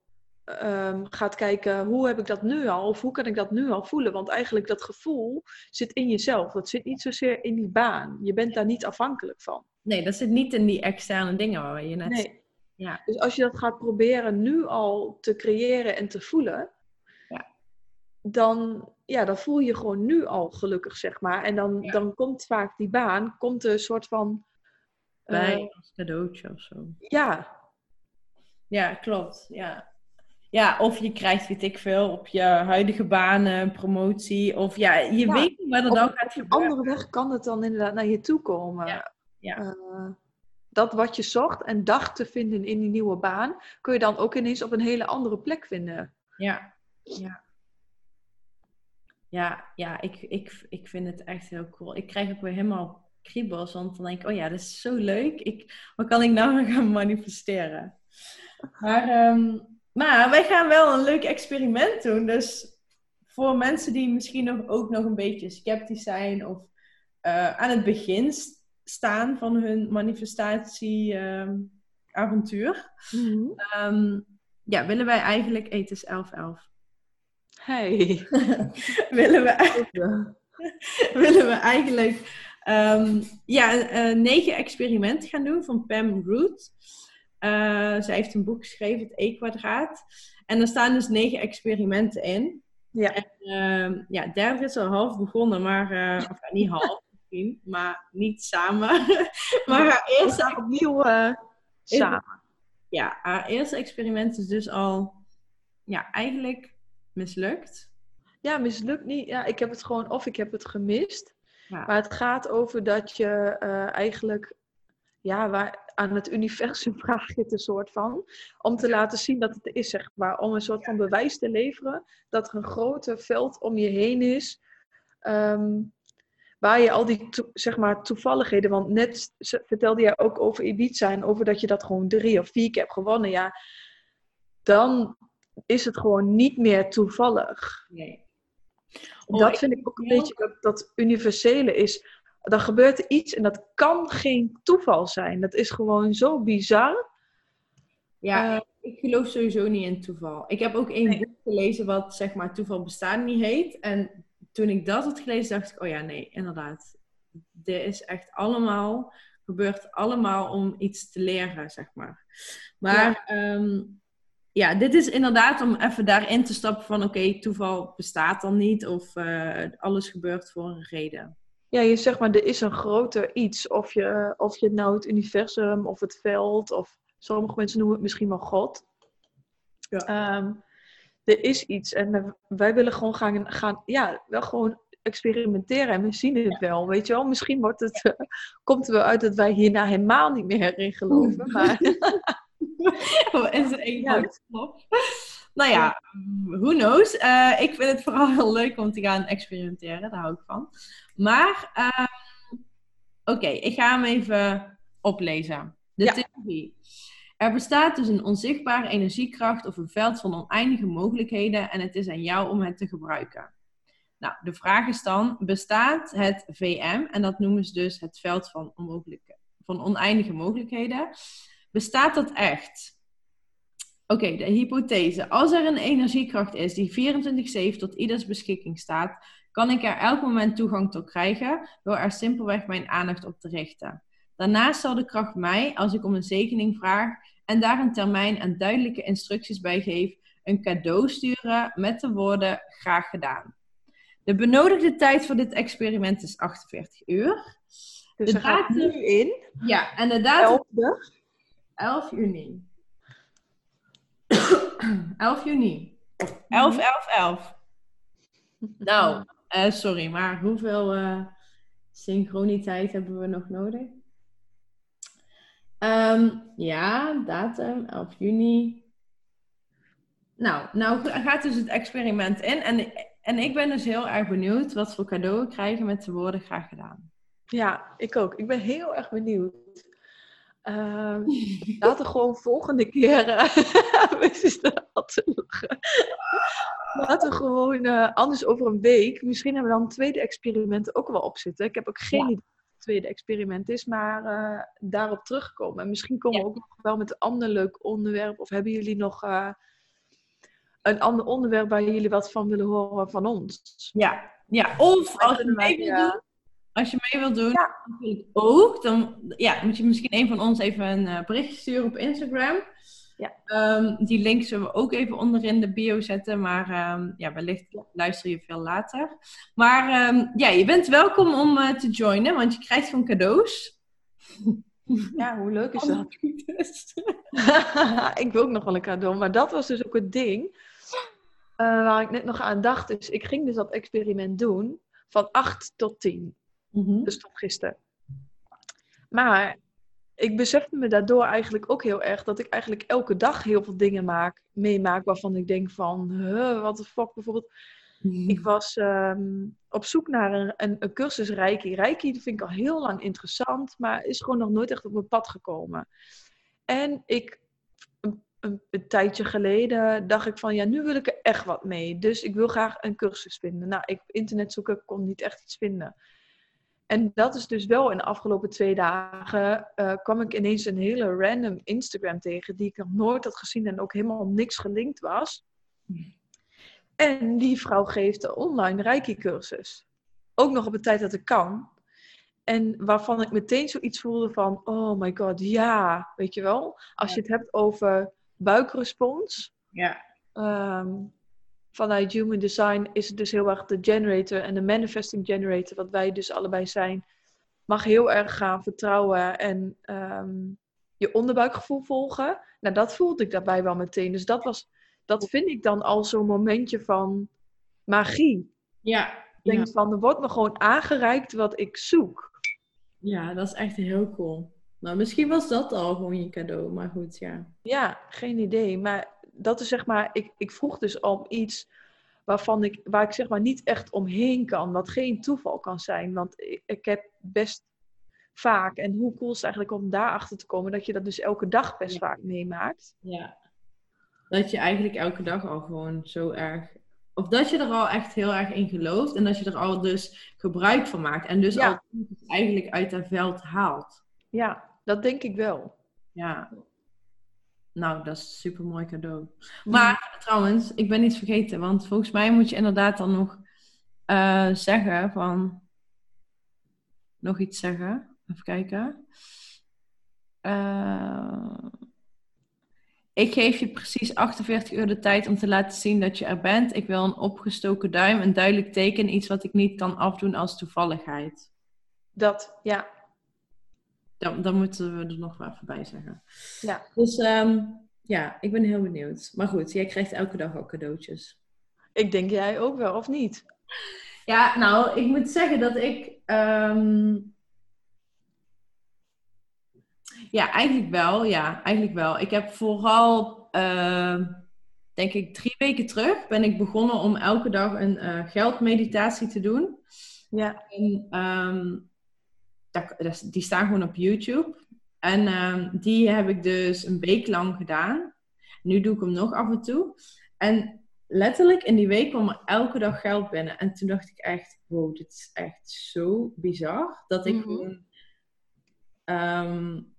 um, gaat kijken, hoe heb ik dat nu al? Of hoe kan ik dat nu al voelen? Want eigenlijk dat gevoel zit in jezelf. Dat zit niet zozeer in die baan. Je bent daar niet afhankelijk van. Nee, dat zit niet in die externe dingen waar je net... Nee. Ja. Dus als je dat gaat proberen nu al te creëren en te voelen, ja. dan, ja, dan voel je gewoon nu al gelukkig, zeg maar. En dan, Ja. dan komt vaak die baan, komt een soort van... Bij als cadeautje of zo. ja, Ja, klopt. Ja. Ja, of je krijgt, weet ik veel, op je huidige baan een promotie. Of ja, je Ja, weet niet wat er op dan een gaat gebeuren. andere weg kan het dan inderdaad naar je toe komen. Ja, ja. Eh, dat wat je zocht en dacht te vinden in die nieuwe baan, kun je dan ook ineens op een hele andere plek vinden. Ja, ja. Ja, ja ik, ik, ik vind het echt heel cool. Ik krijg ook weer helemaal kriebels, want dan denk ik, oh ja, dat is zo leuk. Ik, wat kan ik nou gaan manifesteren? Maar, ehm, maar wij gaan wel een leuk experiment doen. Dus voor mensen die misschien nog, ook nog een beetje sceptisch zijn of eh, aan het begin st- staan van hun manifestatieavontuur, Ehm, ja, willen wij eigenlijk... Hey, het is 11-11. Hey. willen, we, willen we eigenlijk ehm, ja, een negen experimenten gaan doen van Pam Root. Eh, zij heeft een boek geschreven, het E-kwadraat. En er staan dus negen experimenten in. Ja. En, ehm, ja, derde is al half begonnen, maar eh, of, niet half misschien, maar niet samen. maar haar eerste opnieuw eh, samen. ja, haar eerste experiment is dus al ja, eigenlijk mislukt. Ja, mislukt niet. Ja, ik heb het gewoon, of ik heb het gemist. Ja. Maar het gaat over dat je eigenlijk, ja, waar, aan het universum vraag je het een soort van. Om te laten zien dat het is, zeg maar. Om een soort van bewijs te leveren dat er een groter veld om je heen is. ehm, waar je al die zeg maar, toevalligheden, want net vertelde jij ook over Ibiza en over dat je dat gewoon drie of vier keer hebt gewonnen, ja, dan is het gewoon niet meer toevallig. Nee. Oh, dat vind ik ook een beetje dat, dat universele is. Dan gebeurt er iets en dat kan geen toeval zijn. Dat is gewoon zo bizar. Ja, uh, ik geloof sowieso niet in toeval. Ik heb ook één boek gelezen wat zeg maar toeval bestaan niet heet. En toen ik dat had gelezen, dacht ik, oh ja, nee, inderdaad. Dit is echt allemaal, gebeurt allemaal om iets te leren, zeg maar. Maar ja, ehm, ja dit is inderdaad om even daarin te stappen van, oké, toeval bestaat dan niet of uh, alles gebeurt voor een reden. Ja, je zegt maar, er is een groter iets. Of je, of je nou het universum of het veld of sommige mensen noemen het misschien wel God. Ja. Ehm, er is iets en wij willen gewoon gaan, gaan ja, wel gewoon experimenteren en we zien het wel, weet je wel. Misschien wordt het, uh, komt er wel uit dat wij hierna helemaal niet meer in geloven, maar... is een ja. Nou ja, who knows. Uh, ik vind het vooral heel leuk om te gaan experimenteren, daar hou ik van. Maar, uh, oké, ik ga hem even oplezen. De ja. theorie. Er bestaat dus een onzichtbare energiekracht of een veld van oneindige mogelijkheden en het is aan jou om het te gebruiken. Nou, de vraag is dan, bestaat het VM, en dat noemen ze dus het veld van, onmogelijke, van oneindige mogelijkheden, bestaat dat echt? Oké, de hypothese. Als er een energiekracht is die 24-7 tot ieders beschikking staat, kan ik er elk moment toegang tot krijgen door er simpelweg mijn aandacht op te richten. Daarnaast zal de kracht mij, als ik om een zegening vraag en daar een termijn en duidelijke instructies bij geef, een cadeau sturen met de woorden graag gedaan. De benodigde tijd voor dit experiment is 48 uur. Dus de datum nu in. Ja, en de datum 11, 11 juni. 11 juni. 11, 11, 11. Nou, uh, sorry, maar hoeveel uh, synchroniteit hebben we nog nodig? Um, ja, datum 11 juni. Nou, nou gaat dus het experiment in. En, en ik ben dus heel erg benieuwd wat voor cadeau we krijgen met de woorden graag gedaan. Ja, ik ook. Ik ben heel erg benieuwd. Uh, laten we gewoon volgende keer. laten we gewoon uh, anders over een week. Misschien hebben we dan tweede experimenten ook wel op zitten. Ik heb ook geen idee tweede experiment is, maar uh, daarop terugkomen. En misschien komen we ook nog wel met een ander leuk onderwerp. Of hebben jullie nog uh, een ander onderwerp waar jullie wat van willen horen van ons? Ja, ja. of als je mee wilt doen, als je mee wilt doen, ja. ook, dan ja, moet je misschien een van ons even een berichtje sturen op Instagram. Ja. Um, die link zullen we ook even onderin de bio zetten. Maar um, ja, wellicht luister je veel later. Maar um, ja, je bent welkom om uh, te joinen, want je krijgt gewoon cadeaus. Ja, hoe leuk is dat? ik wil ook nog wel een cadeau, maar dat was dus ook het ding. Uh, waar ik net nog aan dacht, is ik ging dus dat experiment doen van 8 tot 10. Mm -hmm. Dus tot gisteren. Maar ik besefte me daardoor eigenlijk ook heel erg dat ik eigenlijk elke dag heel veel dingen maak, meemaak waarvan ik denk van, huh, wat de fuck bijvoorbeeld. Hmm. Ik was um, op zoek naar een, een, een, cursus Reiki. Reiki vind ik al heel lang interessant, maar is gewoon nog nooit echt op mijn pad gekomen. En ik, een, een, een, tijdje geleden dacht ik van, ja, nu wil ik er echt wat mee. Dus ik wil graag een cursus vinden. Nou, ik internet zoeken, kon niet echt iets vinden. En dat is dus wel in de afgelopen twee dagen uh, kwam ik ineens een hele random Instagram tegen die ik nog nooit had gezien en ook helemaal niks gelinkt was. En die vrouw geeft een online Reiki-cursus. Ook nog op een tijd dat ik kan. En waarvan ik meteen zoiets voelde van, oh my god, ja, weet je wel. Als je het hebt over buikrespons. Ja. Um, vanuit Human Design is het dus heel erg de generator en de manifesting generator, wat wij dus allebei zijn, mag heel erg gaan vertrouwen en um, je onderbuikgevoel volgen. Nou, dat voelde ik daarbij wel meteen. Dus dat, was, dat vind ik dan al zo'n momentje van magie. Ja. Ik denk van, er wordt me gewoon aangereikt wat ik zoek. Ja, dat is echt heel cool. Nou, misschien was dat al gewoon je cadeau, maar goed, ja. Ja, geen idee. Maar dat is zeg maar, ik, ik vroeg dus om iets waarvan ik, waar ik zeg maar niet echt omheen kan, wat geen toeval kan zijn. Want ik, ik heb best vaak, en hoe cool is het eigenlijk om daarachter te komen, dat je dat dus elke dag best vaak meemaakt. Ja. Dat je eigenlijk elke dag al gewoon zo erg of dat je er al echt heel erg in gelooft en dat je er al dus gebruik van maakt. En dus al eigenlijk uit dat veld haalt. Ja, dat denk ik wel. Ja. Nou, dat is een super mooi cadeau. Maar trouwens, ik ben iets vergeten, want volgens mij moet je inderdaad dan nog uh, zeggen van. Nog iets zeggen. Even kijken. Uh, ik geef je precies 48 uur de tijd om te laten zien dat je er bent. Ik wil een opgestoken duim, een duidelijk teken, iets wat ik niet kan afdoen als toevalligheid. Dat, ja. Dan, dan moeten we er nog wel even bij zeggen. Ja. Dus ehm, ja, ik ben heel benieuwd. Maar goed, jij krijgt elke dag ook cadeautjes. Ik denk jij ook wel, of niet? Ja, nou, ik moet zeggen dat ik ehm, ja, eigenlijk wel. Ja, eigenlijk wel. Ik heb vooral, uh, denk ik, drie weken terug ben ik begonnen om elke dag een uh, geldmeditatie te doen. Ja. En, um, die staan gewoon op YouTube. En um, die heb ik dus een week lang gedaan. Nu doe ik hem nog af en toe. En letterlijk in die week kwam er elke dag geld binnen. En toen dacht ik echt, wow, dit is echt zo bizar. Dat ik mm -hmm. gewoon... Um,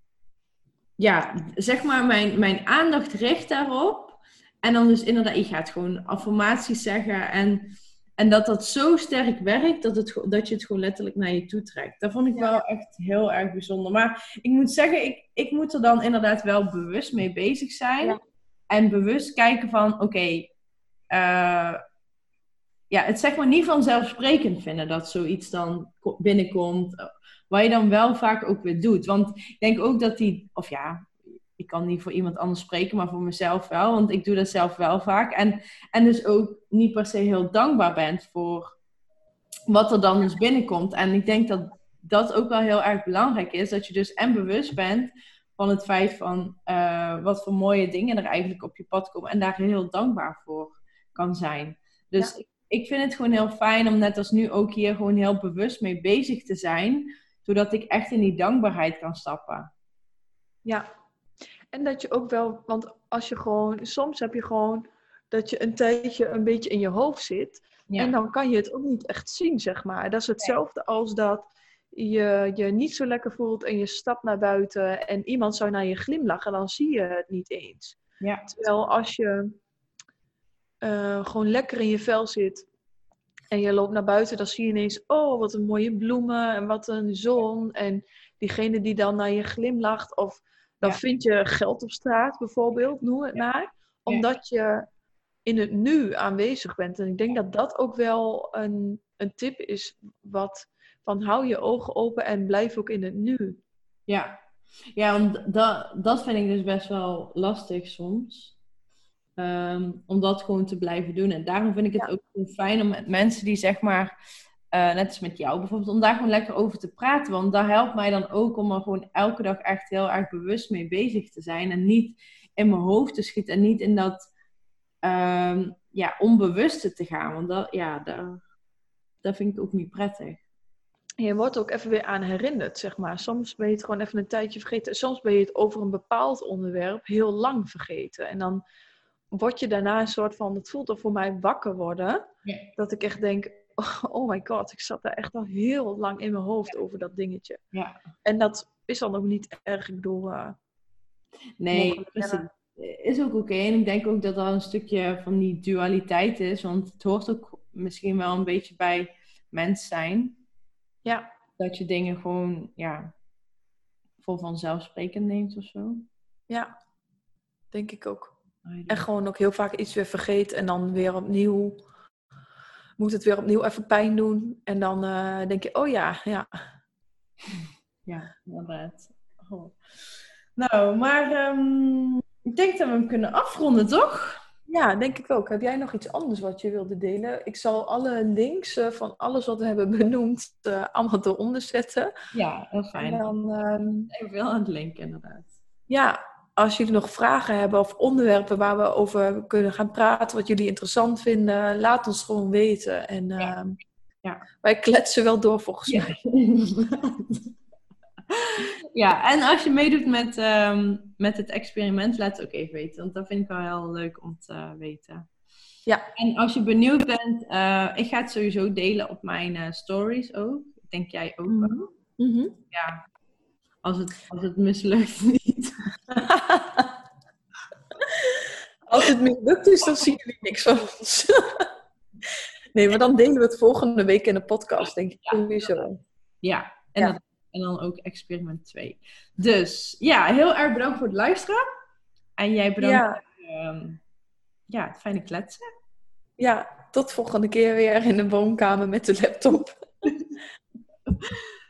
ja, zeg maar, mijn, mijn aandacht richt daarop. En dan dus inderdaad, je gaat gewoon affirmaties zeggen. En, en dat dat zo sterk werkt, dat, het, dat je het gewoon letterlijk naar je toe trekt. Dat vond ik wel echt heel erg bijzonder. Maar ik moet zeggen, ik, ik moet er dan inderdaad wel bewust mee bezig zijn. Ja. En bewust kijken van, oké, okay, uh, ja, het zeg maar niet vanzelfsprekend vinden dat zoiets dan binnenkomt Waar je dan wel vaak ook weer doet. Want ik denk ook dat die, of ja, ik kan niet voor iemand anders spreken, maar voor mezelf wel. Want ik doe dat zelf wel vaak. En, en dus ook niet per se heel dankbaar bent voor wat er dan dus binnenkomt. En ik denk dat dat ook wel heel erg belangrijk is. Dat je dus en bewust bent van het feit van uh, wat voor mooie dingen er eigenlijk op je pad komen. En daar heel dankbaar voor kan zijn. Dus ik, ik vind het gewoon heel fijn om net als nu ook hier gewoon heel bewust mee bezig te zijn zodat ik echt in die dankbaarheid kan stappen. Ja, en dat je ook wel, want als je gewoon, soms heb je gewoon dat je een tijdje een beetje in je hoofd zit. En dan kan je het ook niet echt zien, zeg maar. Dat is hetzelfde als dat je je niet zo lekker voelt en je stapt naar buiten en iemand zou naar je glimlachen, dan zie je het niet eens. Ja. Terwijl als je uh, gewoon lekker in je vel zit en je loopt naar buiten, dan zie je ineens, oh, wat een mooie bloemen en wat een zon. En diegene die dan naar je glimlacht, of dan vind je geld op straat bijvoorbeeld, noem het maar. Omdat je in het nu aanwezig bent. En ik denk dat dat ook wel een, een tip is, wat van hou je ogen open en blijf ook in het nu. Ja, ja want dat, dat vind ik dus best wel lastig soms. Um, om dat gewoon te blijven doen. En daarom vind ik het ook fijn om met mensen die zeg maar, uh, net als met jou bijvoorbeeld, om daar gewoon lekker over te praten. Want dat helpt mij dan ook om er gewoon elke dag echt heel erg bewust mee bezig te zijn. En niet in mijn hoofd te schieten en niet in dat um, ja, onbewuste te gaan. Want dat, ja, dat, dat vind ik ook niet prettig. Je wordt ook even weer aan herinnerd, zeg maar. Soms ben je het gewoon even een tijdje vergeten. Soms ben je het over een bepaald onderwerp heel lang vergeten. En dan word je daarna een soort van, het voelt er voor mij wakker worden. Ja. Dat ik echt denk, oh, my god, ik zat daar echt al heel lang in mijn hoofd over dat dingetje. Ja. En dat is dan ook niet erg, ik bedoel... Uh, nee, is, is ook oké. En ik denk ook dat dat een stukje van die dualiteit is. Want het hoort ook misschien wel een beetje bij mens zijn. Ja. Dat je dingen gewoon, ja, voor vanzelfsprekend neemt of zo. Ja, denk ik ook. En gewoon ook heel vaak iets weer vergeet en dan weer opnieuw moet het weer opnieuw even pijn doen. En dan uh, denk je, oh ja, ja. Ja, inderdaad. Oh. Nou, maar um, ik denk dat we hem kunnen afronden, toch? Ja, denk ik ook. Heb jij nog iets anders wat je wilde delen? Ik zal alle links uh, van alles wat we hebben benoemd uh, allemaal eronder zetten. Ja, heel fijn. En dan, um, ik wil aan het linken, inderdaad. Ja, als jullie nog vragen hebben of onderwerpen waar we over kunnen gaan praten, wat jullie interessant vinden, laat ons gewoon weten. En Ja. ehm, Ja. wij kletsen wel door volgens mij. ja, en als je meedoet met, ehm, met het experiment, laat het ook even weten. Want dat vind ik wel heel leuk om te weten. Ja. En als je benieuwd bent, eh, ik ga het sowieso delen op mijn eh, stories ook. Denk jij ook wel. Mhm. Ja. Als het, als het mislukt niet. Als het mislukt is, dan zien jullie niks van ons. nee, maar dan delen we het volgende week in de podcast, denk ik sowieso. Ja, en, Ja. Dat, en dan ook experiment 2. Dus ja, heel erg bedankt voor het luisteren. En jij bedankt Ja, voor ehm, ja, het fijne kletsen. ja, tot volgende keer weer in de woonkamer met de laptop.